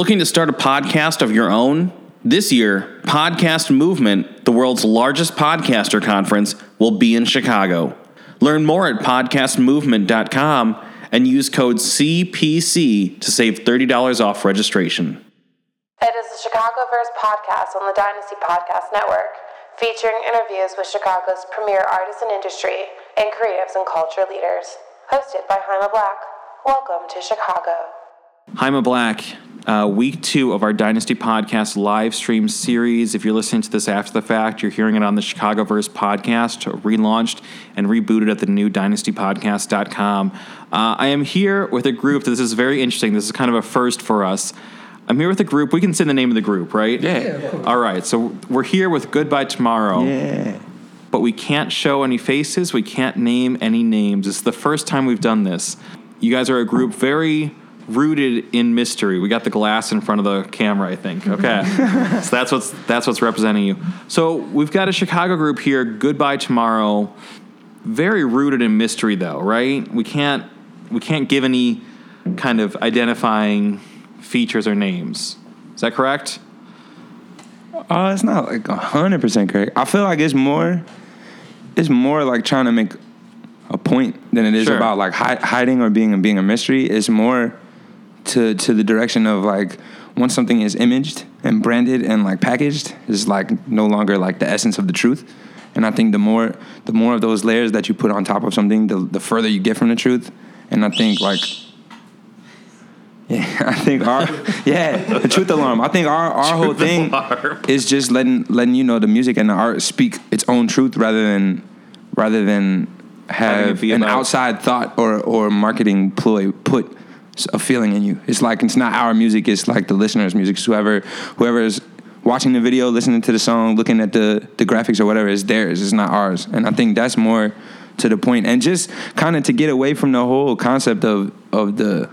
Looking to start a podcast of your own? This year, Podcast Movement, the world's largest podcaster conference, will be in Chicago. Learn more at podcastmovement.com and use code CPC to save $30 off registration. It is the Chicagoverse podcast on the Dynasty Podcast Network, featuring interviews with Chicago's premier artists and industry and creatives and culture leaders. Hosted by Jaime Black. Welcome to Chicago. Jaime Black, uh, week two of our Dynasty Podcast live stream series. If you're listening to this after the fact, you're hearing it on the Chicagoverse podcast, relaunched and rebooted at the new dynastypodcast.com. Uh, I am here with a group. This is very interesting. This is kind of a first for us. I'm here with a group. We can say the name of the group, right? Yeah. All right. So we're here with Goodbye Tomorrow. Yeah. But we can't show any faces. We can't name any names. It's the first time we've done this. You guys are a group very rooted in mystery. We got the glass in front of the camera, I think. Okay. so that's what's that's what's representing you. So we've got a Chicago group here, Goodbye Tomorrow. Very rooted in mystery though, right? We can't we can't give any kind of identifying features or names. Is that correct? Uh, it's not like hundred percent correct. I feel like it's more, it's more like trying to make a point than it is Sure. about like hi- hiding or being being a mystery. It's more to to the direction of like once something is imaged and branded and like packaged, is like no longer like the essence of the truth. And I think the more the more of those layers that you put on top of something, the the further you get from the truth. And I think like yeah, I think our yeah, the truth alarm. I think our our whole thing alarm. is just letting letting you know the music and the art speak its own truth rather than rather than have an outside thought or or marketing ploy put a feeling in you. It's like it's not our music. It's like the listener's music. It's whoever whoever is watching the video, listening to the song, looking at the the graphics or whatever is theirs. It's not ours. And I think that's more to the point. And just kind of to get away from the whole concept of of the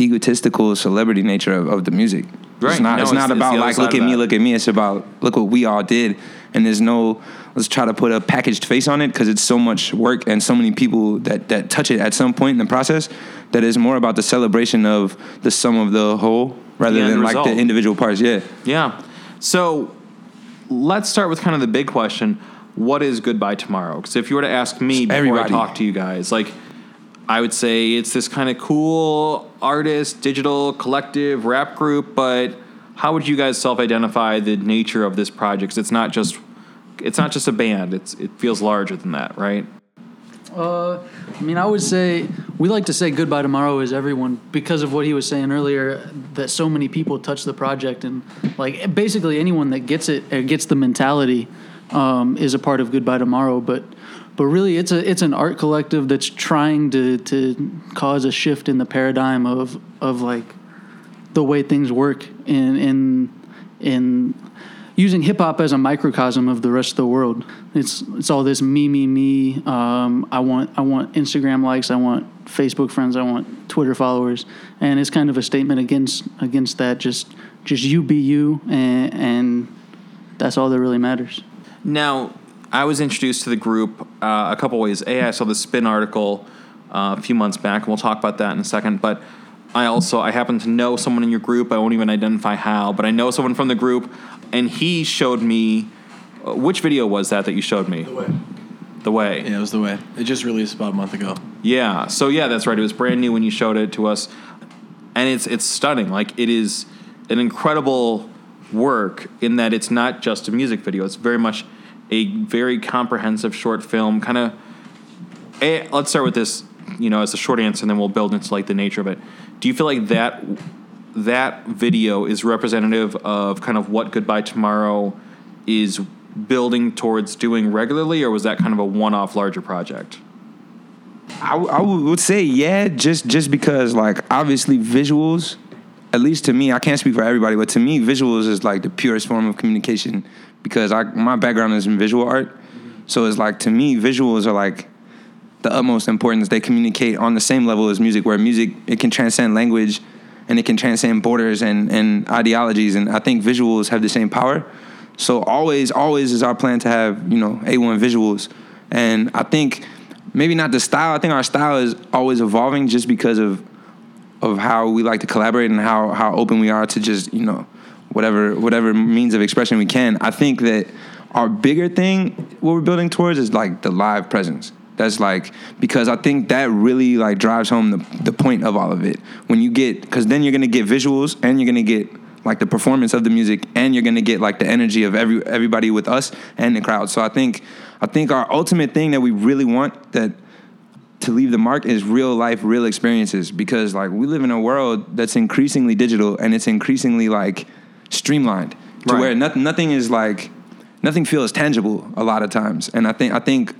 egotistical celebrity nature of, of the music. Right. It's not. No, it's it's- not it's about like look at me, look at me. It's about look what we all did, and there's no let's try to put a packaged face on it because it's so much work and so many people that that touch it at some point in the process that is more about the celebration of the sum of the whole rather than like result. the individual parts. Yeah. Yeah. So let's start with kind of the big question. What is Goodbye Tomorrow? Because if you were to ask me before I talk to you guys, like I would say it's this kind of cool artist, digital, collective, rap group, but how would you guys self-identify the nature of this project? 'Cause it's not just it's not just a band. It's it feels larger than that, right? Uh, I mean, I would say we like to say goodbye tomorrow is everyone because of what he was saying earlier that so many people touch the project and like basically anyone that gets it or gets the mentality um, is a part of goodbye tomorrow. But but really, it's a it's an art collective that's trying to to cause a shift in the paradigm of of like the way things work in in in using hip hop as a microcosm of the rest of the world. It's it's all this me me me. Um, I want I want Instagram likes. I want Facebook friends. I want Twitter followers. And it's kind of a statement against against that. Just just you be you, and, and that's all that really matters. Now, I was introduced to the group uh, a couple ways. A, I saw the Spin article uh, a few months back, and we'll talk about that in a second. But I also I happen to know someone in your group. I won't even identify how, but I know someone from the group, and he showed me. Uh, which video was that that you showed me? The way. The way. Yeah, it was the way. It just released about a month ago. Yeah. So yeah, that's right. It was brand new when you showed it to us, and it's it's stunning. Like it is an incredible work in that it's not just a music video. It's very much a very comprehensive short film. Kind of. Let's start with this. You know, as a short answer, and then we'll build into like the nature of it. Do you feel like that that video is representative of kind of what Goodbye Tomorrow is building towards doing regularly, or was that kind of a one-off larger project? I, I would say yeah, just just because like obviously visuals, at least to me, I can't speak for everybody, but to me, visuals is like the purest form of communication because I my background is in visual art, so it's like to me, visuals are like the utmost importance. They communicate on the same level as music, where music it can transcend language and it can transcend borders and and ideologies, and I think visuals have the same power. So always, always is our plan to have you know A1 visuals, and I think maybe not the style. I think our style is always evolving just because of of how we like to collaborate and how how open we are to just you know whatever whatever means of expression we can. I think that our bigger thing, what we're building towards, is like the live presence. That's like because I think that really like drives home the the point of all of it. When you get because then you're gonna get visuals and you're gonna get like the performance of the music and you're gonna get like the energy of every everybody with us and the crowd. So I think I think our ultimate thing that we really want that to leave the mark is real life, real experiences because like we live in a world that's increasingly digital and it's increasingly like streamlined to Right. where nothing nothing is like nothing feels tangible a lot of times. And I think I think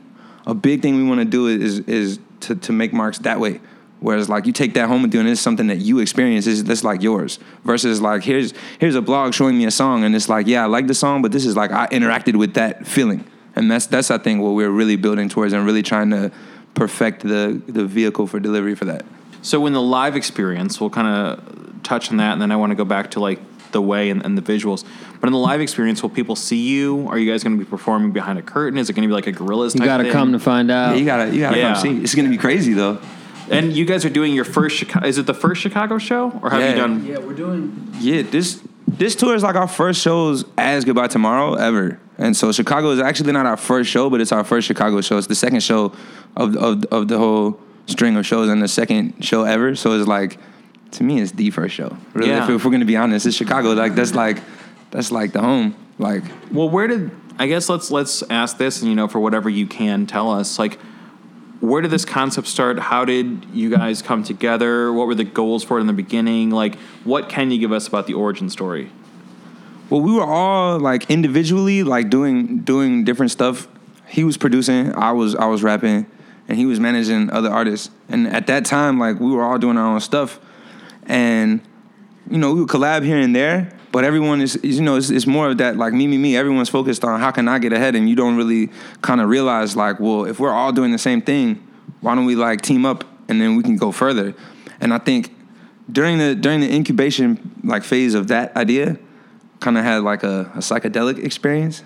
a big thing we want to do is is to to make marks that way. Whereas like you take that home with you and it's something that you experience is that's like yours. Versus like here's here's a blog showing me a song and it's like, yeah, I like the song, but this is like I interacted with that feeling. And that's that's I think what we're really building towards and really trying to perfect the the vehicle for delivery for that. So in the live experience, we'll kind of touch on that, and then I want to go back to like the way and, and the visuals. But in the live experience, will people see you? Are you guys going to be performing behind a curtain? Is it going to be like a Gorillaz? You type gotta come to find out. Yeah, you gotta you gotta Yeah. come see. It's gonna be crazy though. And you guys are doing your first Chicago. Is it the first Chicago show, or have Yeah. you done? Yeah, we're doing. Yeah, this this tour is like our first shows as Goodbye Tomorrow ever. And so Chicago is actually not our first show, but it's our first Chicago show. It's the second show of of of the whole string of shows and the second show ever. So it's like to me it's the first show. Really, Yeah. if, if we're gonna be honest, it's Chicago. Like that's like that's like the home. Like Well, where did I guess let's let's ask this, and you know, for whatever you can tell us, like. Where did this concept start? How did you guys come together? What were the goals for it in the beginning? Like, what can you give us about the origin story? Well, we were all like individually like doing doing different stuff. He was producing, I was I was rapping, and he was managing other artists. And at that time, like we were all doing our own stuff, and you know we would collab here and there. But everyone is, is you know it's, it's more of that like me me me. Everyone's focused on how can I get ahead, and you don't really kind of realize like well if we're all doing the same thing, why don't we like team up and then we can go further. And I think during the during the incubation like phase of that idea, kind of had like a, a psychedelic experience,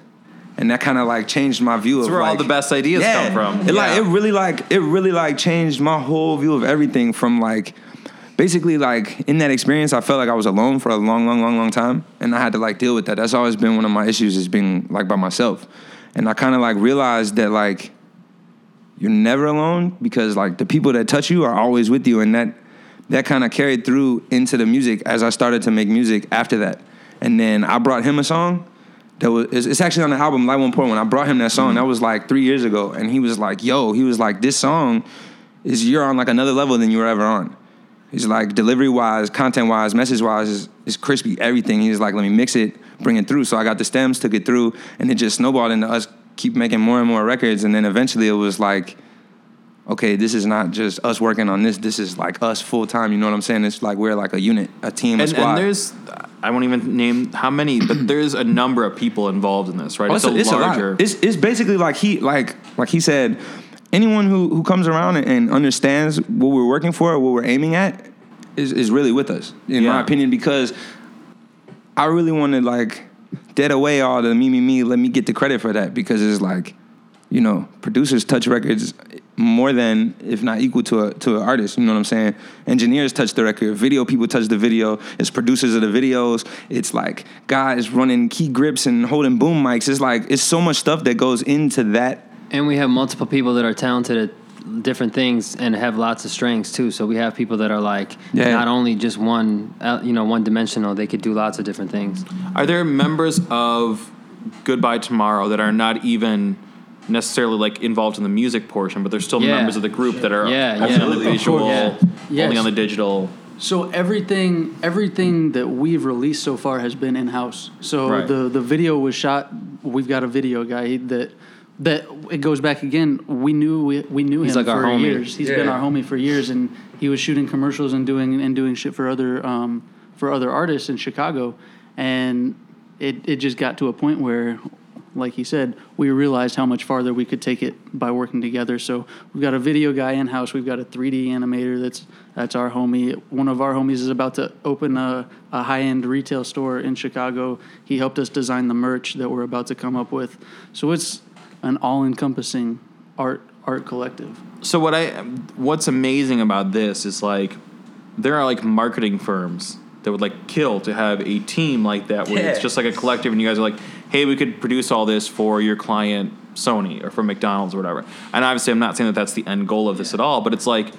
and that kind of like changed my view That's of where all the best ideas come from. It like it really like it really like changed my whole view of everything from like basically like in that experience I felt like I was alone for a long long long long time and I had to like deal with that. That's always been one of my issues is being like by myself. And I kind of like realized that like you're never alone because like the people that touch you are always with you and that that kind of carried through into the music as I started to make music after that. And then I brought him a song that was it's, actually on the album Light One Point. When I brought him that song, that was like three years ago, and he was like, "Yo," he was like, "This song is you're on like another level than you were ever on." He's like delivery wise, content wise, message wise is, is crispy. Everything. He's like, let me mix it, bring it through. So I got the stems, took it through, and it just snowballed into us keep making more and more records. And then eventually it was like, okay, this is not just us working on this. This is like us full time. You know what I'm saying? It's like we're like a unit, a team, a And, squad. and there's, I won't even name how many, but there's a number of people involved in this, right? Oh, it's, a larger. lot. It's it's basically like he like like he said, anyone who who comes around and, and understands what we're working for, or what we're aiming at, is is really with us, in Yeah. my opinion. Because I really want to like dead away all the me me me. Let me get the credit for that because it's like, you know, producers touch records more than if not equal to a to an artist. You know what I'm saying? Engineers touch the record. Video people touch the video. It's producers of the videos. It's like guys running key grips and holding boom mics. It's like it's so much stuff that goes into that. And we have multiple people that are talented at different things and have lots of strengths too. So we have people that are like Yeah. not only just one, uh, you know, one dimensional. They could do lots of different things. Are there members of Goodbye Tomorrow that are not even necessarily like involved in the music portion, but they're still Yeah. members of the group that are Yeah, only yeah. on the visual, Yeah. only Yes. on the digital? So everything everything that we've released so far has been in house. So Right. the the video was shot. We've got a video guy that that it goes back again. We knew we, we knew He's him like our for homie. years. He's been our homie for years, and he was shooting commercials and doing and doing shit for other um, for other artists in Chicago, and it it just got to a point where. Like he said, we realized how much farther we could take it by working together. So we've got a video guy in house. We've got a 3D animator that's that's our homie. One of our homies is about to open a, a high end retail store in Chicago. He helped us design the merch that we're about to come up with. So it's an all encompassing art art collective. So what I what's amazing about this is like there are like marketing firms that would like kill to have a team like that where it's just like a collective and you guys are like, hey, we could produce all this for your client Sony or for McDonald's or whatever. And obviously, I'm not saying that that's the end goal of this at all, but it's like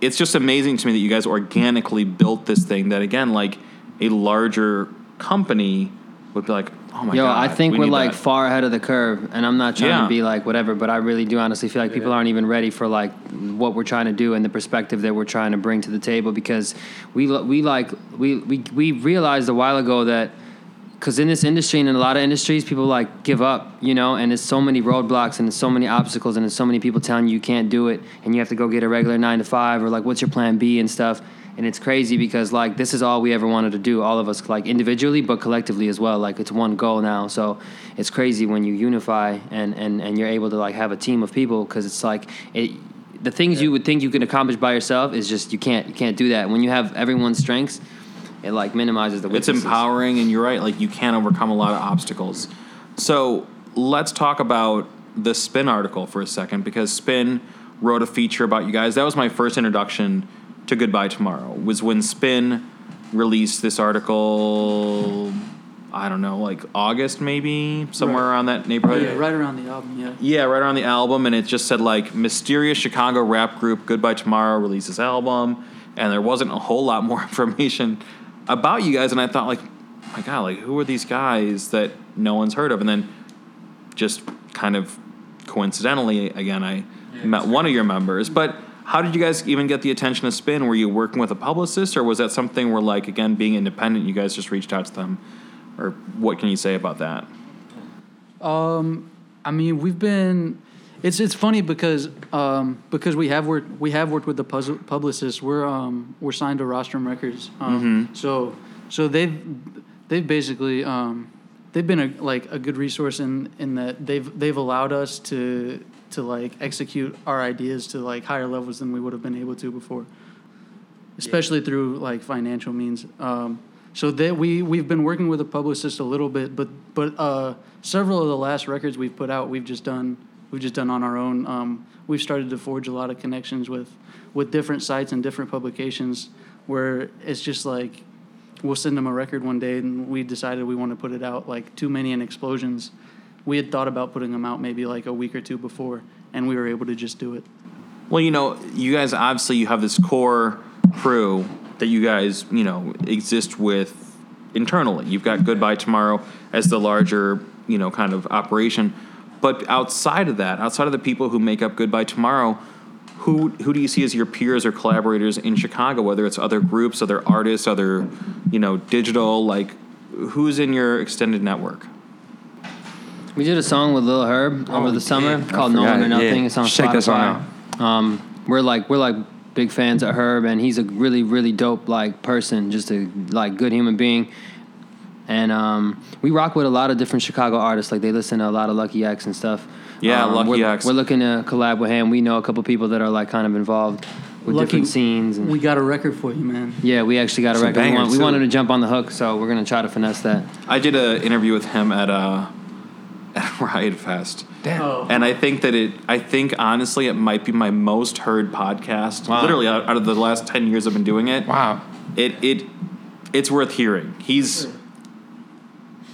it's just amazing to me that you guys organically built this thing that again, like a larger company would be like, oh my Yo, god, I think we we're like that. far ahead of the curve, and I'm not trying Yeah. to be like whatever, but I really do honestly feel like people aren't even ready for like what we're trying to do and the perspective that we're trying to bring to the table because we we like we we we realized a while ago that because in this industry and in a lot of industries, people like give up, you know, and there's so many roadblocks and there's so many obstacles and there's so many people telling you you can't do it and you have to go get a regular nine to five or like what's your plan B and stuff. And it's crazy because like this is all we ever wanted to do, all of us like individually but collectively as well. Like it's one goal now. So it's crazy when you unify and and and you're able to like have a team of people because it's like it. The things you would think you can accomplish by yourself is just you can't you can't do that. When you have everyone's strengths, it like minimizes the weaknesses. It's empowering, and you're right. Like you can overcome a lot of obstacles. So let's talk about the Spin article for a second because Spin wrote a feature about you guys. That was my first introduction to Goodbye Tomorrow. Was when Spin released this article. I don't know, like August maybe somewhere Right. around that neighborhood. Yeah, right around the album. Yeah. Yeah, right around the album, and it just said like mysterious Chicago rap group Goodbye Tomorrow releases album, and there wasn't a whole lot more information about you guys, and I thought like, my God, like who are these guys that no one's heard of? And then just kind of coincidentally, again, I met one of your members, but. How did you guys even get the attention of Spin? Were you working with a publicist, or was that something where, like, again, being independent, you guys just reached out to them, or what can you say about that? I mean, we've been. It's it's funny because um, because we have worked we have worked with the puzzle, publicists. We're um, we're signed to Rostrum Records. Um, So so they've they've basically um, they've been a like a good resource in in that they've they've allowed us to to like execute our ideas to like higher levels than we would have been able to before especially through like financial means. Um, so that we we've been working with a publicist a little bit, but but uh, several of the last records we've put out, we've just done we've just done on our own. Um, we've started to forge a lot of connections with with different sites and different publications, where it's just like we'll send them a record one day, and we decided we want to put it out. Like Too Many and Explosions, we had thought about putting them out maybe like a week or two before, and we were able to just do it. Well, you know, you guys obviously you have this core crew that you guys, you know, exist with internally. You've got Goodbye Tomorrow as the larger, you know, kind of operation. But outside of that, outside of the people who make up Goodbye Tomorrow, who who do you see as your peers or collaborators in Chicago? Whether it's other groups, other artists, other, you know, digital, like who's in your extended network? We did a song with Lil Herb over Oh, the summer yeah, called "No One or Nothing." Yeah. It's on Check that song Spotify. Um, we're like we're like big fans of Herb, and he's a really really dope like person, just a like good human being. And um, we rock with a lot of different Chicago artists. Like they listen to a lot of Lucki Eck$ and stuff. Yeah, Um, Lucky we're, X. We're looking to collab with him. We know a couple people that are like kind of involved with Lucky- different scenes. And We got a record for you, man. yeah, we actually got a Some record. We, want, we too. wanted to jump on the hook, so we're gonna try to finesse that. I did an interview with him at uh, at Riot Fest. Damn. Oh. And I think that it, I think honestly, it might be my most heard podcast. Wow. Literally, out, out of the last 10 years I've been doing it. Wow. It, it, it's worth hearing. He's,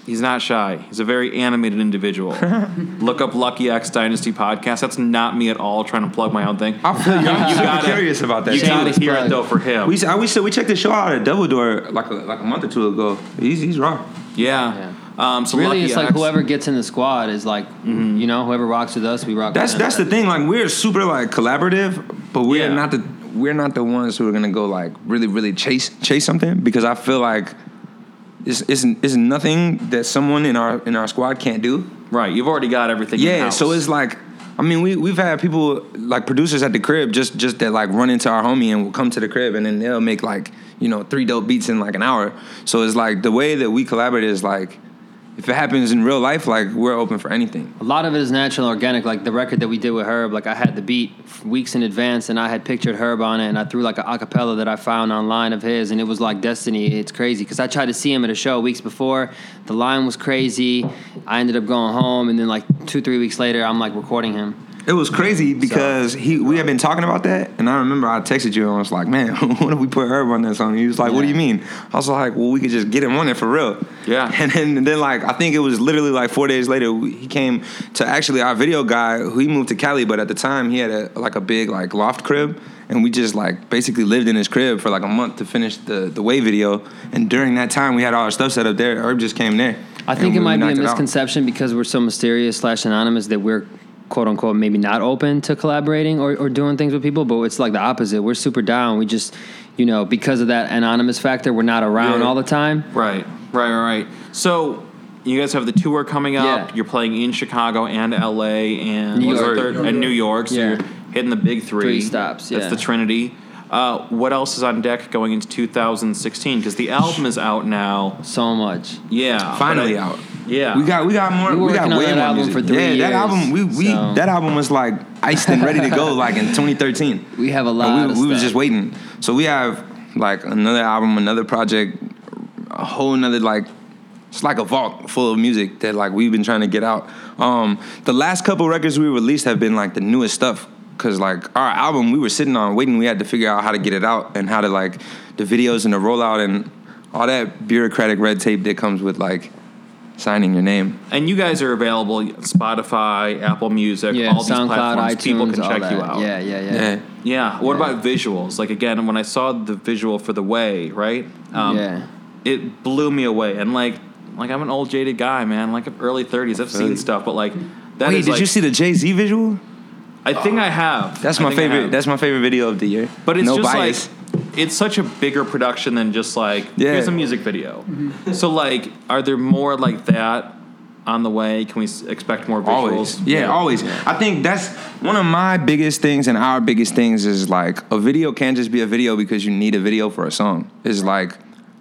he's not shy. He's a very animated individual. Look up Lucki Eck$ Dynasty podcast. That's not me at all trying to plug my own thing. I feel you. I'm You super gotta- curious about that. You too. gotta Shameless hear it though for him. We I, we said we checked the show out at Double Door like a, like a month or two ago. He's he's raw. yeah. Um, so really, Lucky it's like whoever gets in the squad is like, you know, whoever rocks with us, we rock. That's with that's the thing. Like we're super like collaborative, but we're Yeah. not the we're not the ones who are gonna go like really really chase chase something because I feel like it's it's, it's nothing that someone in our in our squad can't do. Right. You've already got everything. Yeah, in-house. so it's like I mean we we've had people like producers at the crib just just that like run into our homie and will come to the crib and then they'll make like you know three dope beats in like an hour. So it's like the way that we collaborate is like if it happens in real life, like we're open for anything. A lot of it is natural, organic. Like the record that we did with Herb, like I had the beat weeks in advance, and I had pictured Herb on it, and I threw like a acapella that I found online of his, and it was like destiny. It's crazy because I tried to see him at a show weeks before. The line was crazy. I ended up going home, and then like two, three weeks later, I'm like recording him. It was crazy because he we had been talking about that, and I remember I texted you and I was like, "Man, what if we put Herb on that song?" He was like, "What do you mean?" I was like, "Well, we could just get him on it for real." Yeah. And then and then like I think it was literally like four days later he came to actually our video guy who he moved to Cali, but at the time he had a like a big like loft crib. And we just like basically lived in his crib for like a month to finish the the way video. And during that time, we had all our stuff set up there. Herb just came there. I think it might be a knocked out. misconception because we're so mysterious slash anonymous that we're quote unquote maybe not open to collaborating or, or doing things with people, but it's like the opposite. We're super down. We just, you know, because of that anonymous factor, we're not around Yeah. all the time. Right, right, right, right. So you guys have the tour coming up. Yeah. You're playing in Chicago and LA and New what's the York. third? and New York. So Yeah. you're hitting the big three. Three stops, That's the Trinity. Uh, what else is on deck going into 2016? Because the album is out now. So much. Yeah, Finally I- out. Yeah, We got we got more. We We, got working on way more album music. for three yeah, that album we, we so- that album was like iced and ready to go like in 2013. We have a And lot we, of we was just waiting. So we have like another album, another project, a whole another like it's like a vault full of music that like we've been trying to get out. Um, the last couple records we released have been like the newest stuff because like our album we were sitting on waiting. We had to figure out how to get it out and how to like the videos and the rollout and all that bureaucratic red tape that comes with like signing your name. and you guys are available Spotify, Apple Music, Yeah, all these SoundCloud, platforms. iTunes, People can all check that. you out. Yeah, yeah, yeah. Yeah. Yeah. What about visuals? Like again, when I saw the visual for the way, right? Um, Yeah. It blew me away, and like, like I'm an old jaded guy, man. Like early 30s, I've seen stuff, but like, that Wait, is, did like- you see the Jay Z visual? I think I have. That's I my favorite. That's my favorite video of the year. But it's no just bias. like it's such a bigger production than just like Yeah. here's a music video. Mm-hmm. so like, are there more like that on the way? Can we expect more visuals? Always. Yeah, always. I think that's one of my biggest things and our biggest things is like a video can't just be a video because you need a video for a song. It's like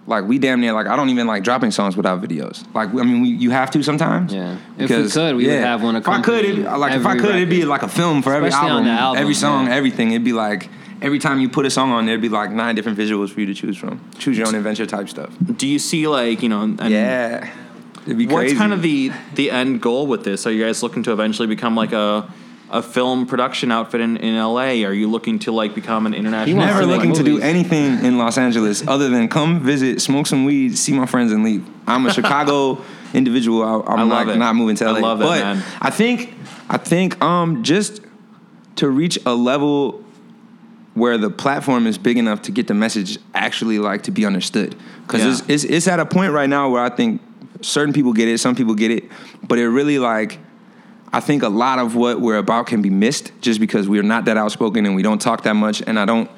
like we damn near like I don't even like dropping songs without videos. Like I mean, we, you have to sometimes. Yeah. If we could, we would have one If I could, accompanying it, like if I every could, it'd be like a film for every Especially on album, the album, every song, yeah. everything. It'd be like every time you put a song on, there'd be like nine different visuals for you to choose from. Choose your own adventure type stuff. Do you see like you know? And Yeah. It'd be What's crazy. kind of the the end goal with this? Are you guys looking to eventually become like a a film production outfit in, in LA? Are you looking to like become an international? Never to looking to do anything in Los Angeles other than come visit, smoke some weed, see my friends, and leave. I'm a Chicago individual. I, I'm I love like it. not moving to I LA. love that, but man. I think, I think, um, just to reach a level where the platform is big enough to get the message actually like to be understood. Because Yeah. it's, it's it's at a point right now where I think certain people get it, some people get it, but it really like. I think a lot of what we're about can be missed just because we're not that outspoken and we don't talk that much, and I don't.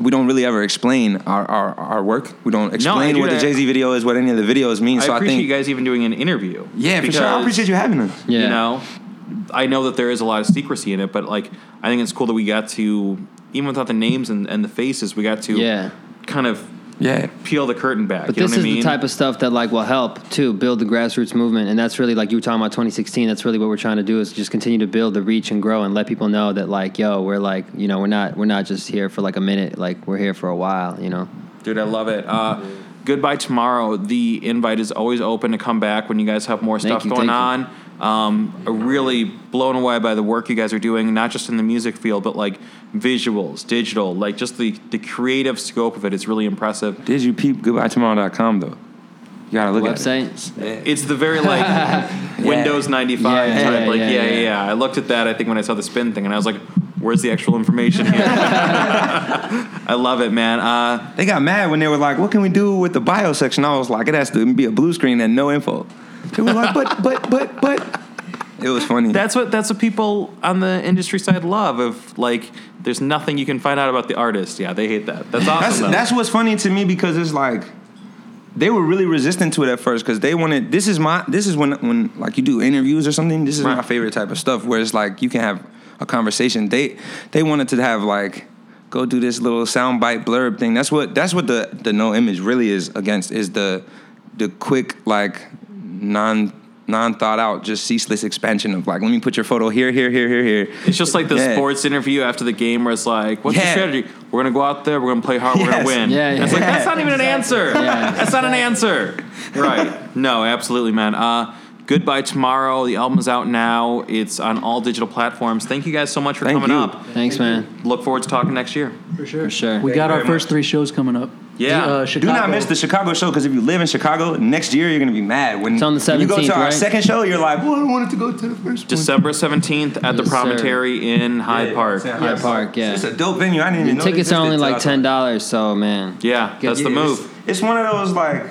We don't really ever explain our, our, our work. We don't explain do what the. Jay Z video is, what any of the videos mean. I so I appreciate think, you guys even doing an interview. yeah, for sure. I appreciate you having us. Yeah. You know, I know that there is a lot of secrecy in it, but like I think it's cool that we got to even without the names and, and the faces, we got to Yeah. kind of Yeah, peel the curtain back. But you know this what is I mean? the type of stuff that like will help to build the grassroots movement, and that's really like you were talking about 2016. That's really what we're trying to do is just continue to build the reach and grow and let people know that like yo, we're like you know we're not we're not just here for like a minute, like we're here for a while, you know. Dude, I love it. Uh, goodbye tomorrow. The invite is always open to come back when you guys have more Thank stuff you, going thank on. Um, really blown away by the work you guys are doing, not just in the music field, but like visuals, digital, like just the, the creative scope of it is really impressive. did you peep goodbyetomorrow.com though? You gotta look at it. Website. It's the very like Windows 95 Yeah, type, yeah, like yeah, yeah, yeah, yeah. yeah. I looked at that. I think when I saw the spin thing, and I was like, "Where's the actual information here?" I love it, man. Uh, They got mad when they were like, "What can we do with the bio section?" I was like, "It has to be a blue screen and no info." They were like, "But, but, but, but." It was funny. That's what that's what people on the industry side love. Of like, there's nothing you can find out about the artist. Yeah, they hate that. That's awesome. That's that's what's funny to me because it's like they were really resistant to it at first because they wanted. This is my. This is when when like you do interviews or something. This is my favorite type of stuff where it's like you can have a conversation. They they wanted to have like go do this little soundbite blurb thing. That's what that's what the the no image really is against is the the quick like non non thought out just ceaseless expansion of like let me put your photo here here here here here. It's just like the Yeah. sports interview after the game where it's like, "What's your strategy? We're gonna go out there. We're gonna play hard. We're gonna win." Yeah, And it's yeah. like that's not even an answer. Yeah. That's not an answer. Right? No, absolutely, man. Uh, Goodbye Tomorrow. The album is out now. It's on all digital platforms. Thank you guys so much for Thank coming you. up. Thanks, man. Look forward to talking next year. For sure. For sure. We Thank got our first much. three shows coming up. Yeah. Uh, Do not miss the Chicago show because if you live in Chicago, next year you're gonna be mad. When It's on the when you go to our right? second show, you're like, well, I wanted to go to the first. December 17th at the Yes, sir. Promontory in Hyde Yeah, Park. it's in Hyde Park, yeah. It's a dope venue. I didn't even know Tickets are only existed till I like ten dollars, so man. Yeah, that's the move. It's, it's one of those like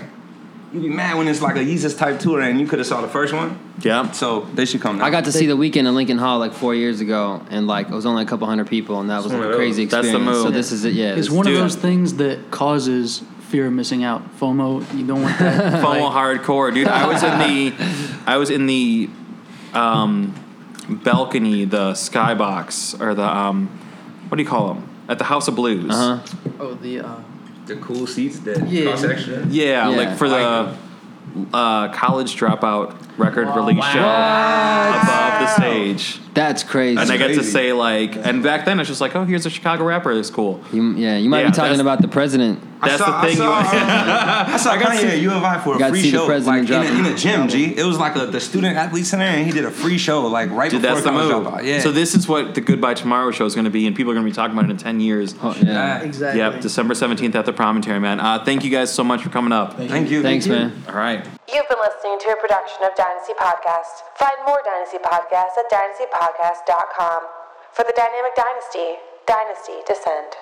you be mad when it's like a Yeezus type tour and you could have saw the first one. Yeah. So they should come. Now. I got to see the Weeknd in Lincoln Hall like four years ago, and like it was only a couple hundred people, and that was like a crazy those. That's the experience. So this is it. Yeah, It's this- one of those things that causes fear of missing out. FOMO. You don't want that. FOMO Like, hardcore, dude. I was in the, I was in the, um, balcony, the skybox, or the um, what do you call them? At the House of Blues. Uh-huh. oh, the. Uh, the cool seats that Yeah. cost extra. Yeah, Yeah. like for the uh, college dropout record release show above the stage. That's crazy. And I get to say like, and back then it's just like, oh, here's a Chicago rapper. It's cool. You, yeah, you might Yeah, be talking about the president. That's I saw, the thing. I saw, you, I saw Kanye at U of I for a free show, like in a, in a gym. G, it was like a, the student athlete center, and he did a free show like right Dude, before that's the college move. dropout. Yeah. So this is what the Goodbye Tomorrow show is going to be, and people are going to be talking about it in ten years. Oh, yeah. exactly. Yep, December seventeenth at the Promontory, man. Uh, thank you guys so much for coming up. Thank you. Thanks, man. All right. You've been listening to a production of Dynasty Podcast. Find more Dynasty Podcasts at dynastypodcast.com. For the Dynamic Dynasty, Dynasty Descend.